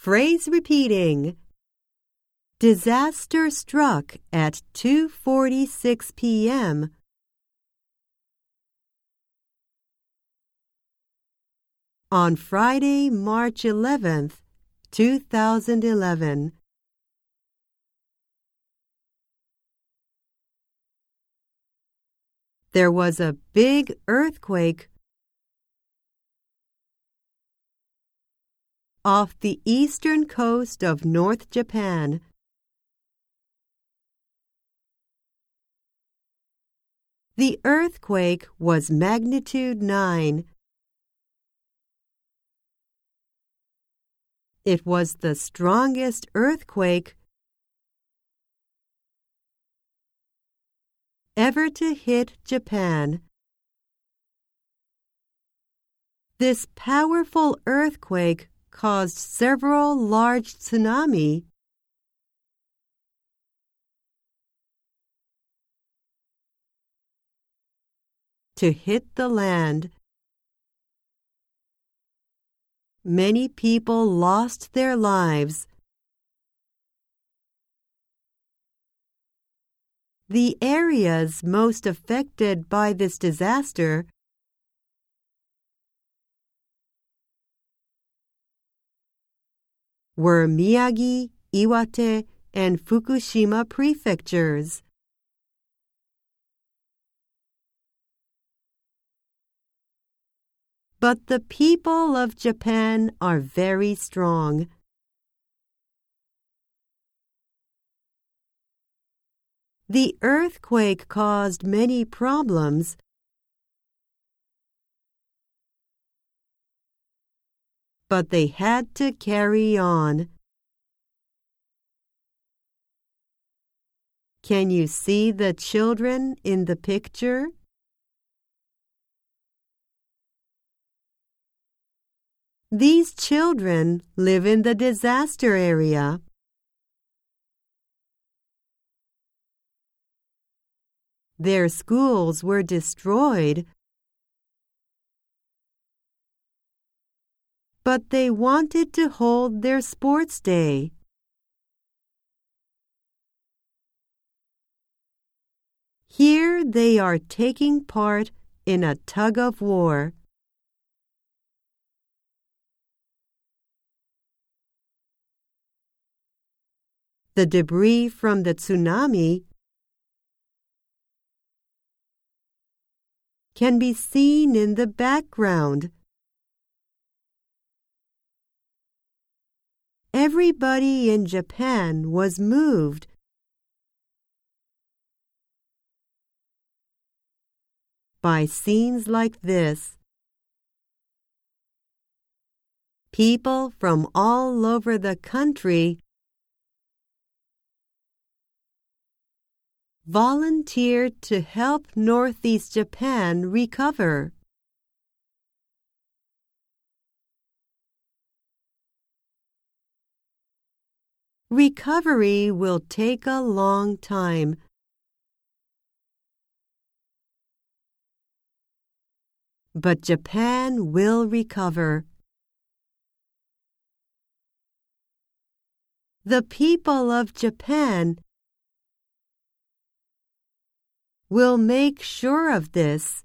Phrase repeating. Disaster struck at 2:46 p.m. on Friday, March 11th, 2011. There was a big earthquake off the eastern coast of North Japan. The earthquake was magnitude 9. It was the strongest earthquake ever to hit Japan. This powerful earthquake caused several large tsunami to hit the land. Many people lost their lives. The areas most affected by this disaster were Miyagi, Iwate, and Fukushima prefectures. But the people of Japan are very strong. The earthquake caused many problems. But they had to carry on. Can you see the children in the picture? These children live in the disaster area. Their schools were destroyed, but they wanted to hold their sports day. Here they are taking part in a tug of war. The debris from the tsunami can be seen in the background. Everybody in Japan was moved. By scenes like this, people from all over the country volunteered to help Northeast Japan recover. Recovery will take a long time. But Japan will recover. The people of Japan will make sure of this.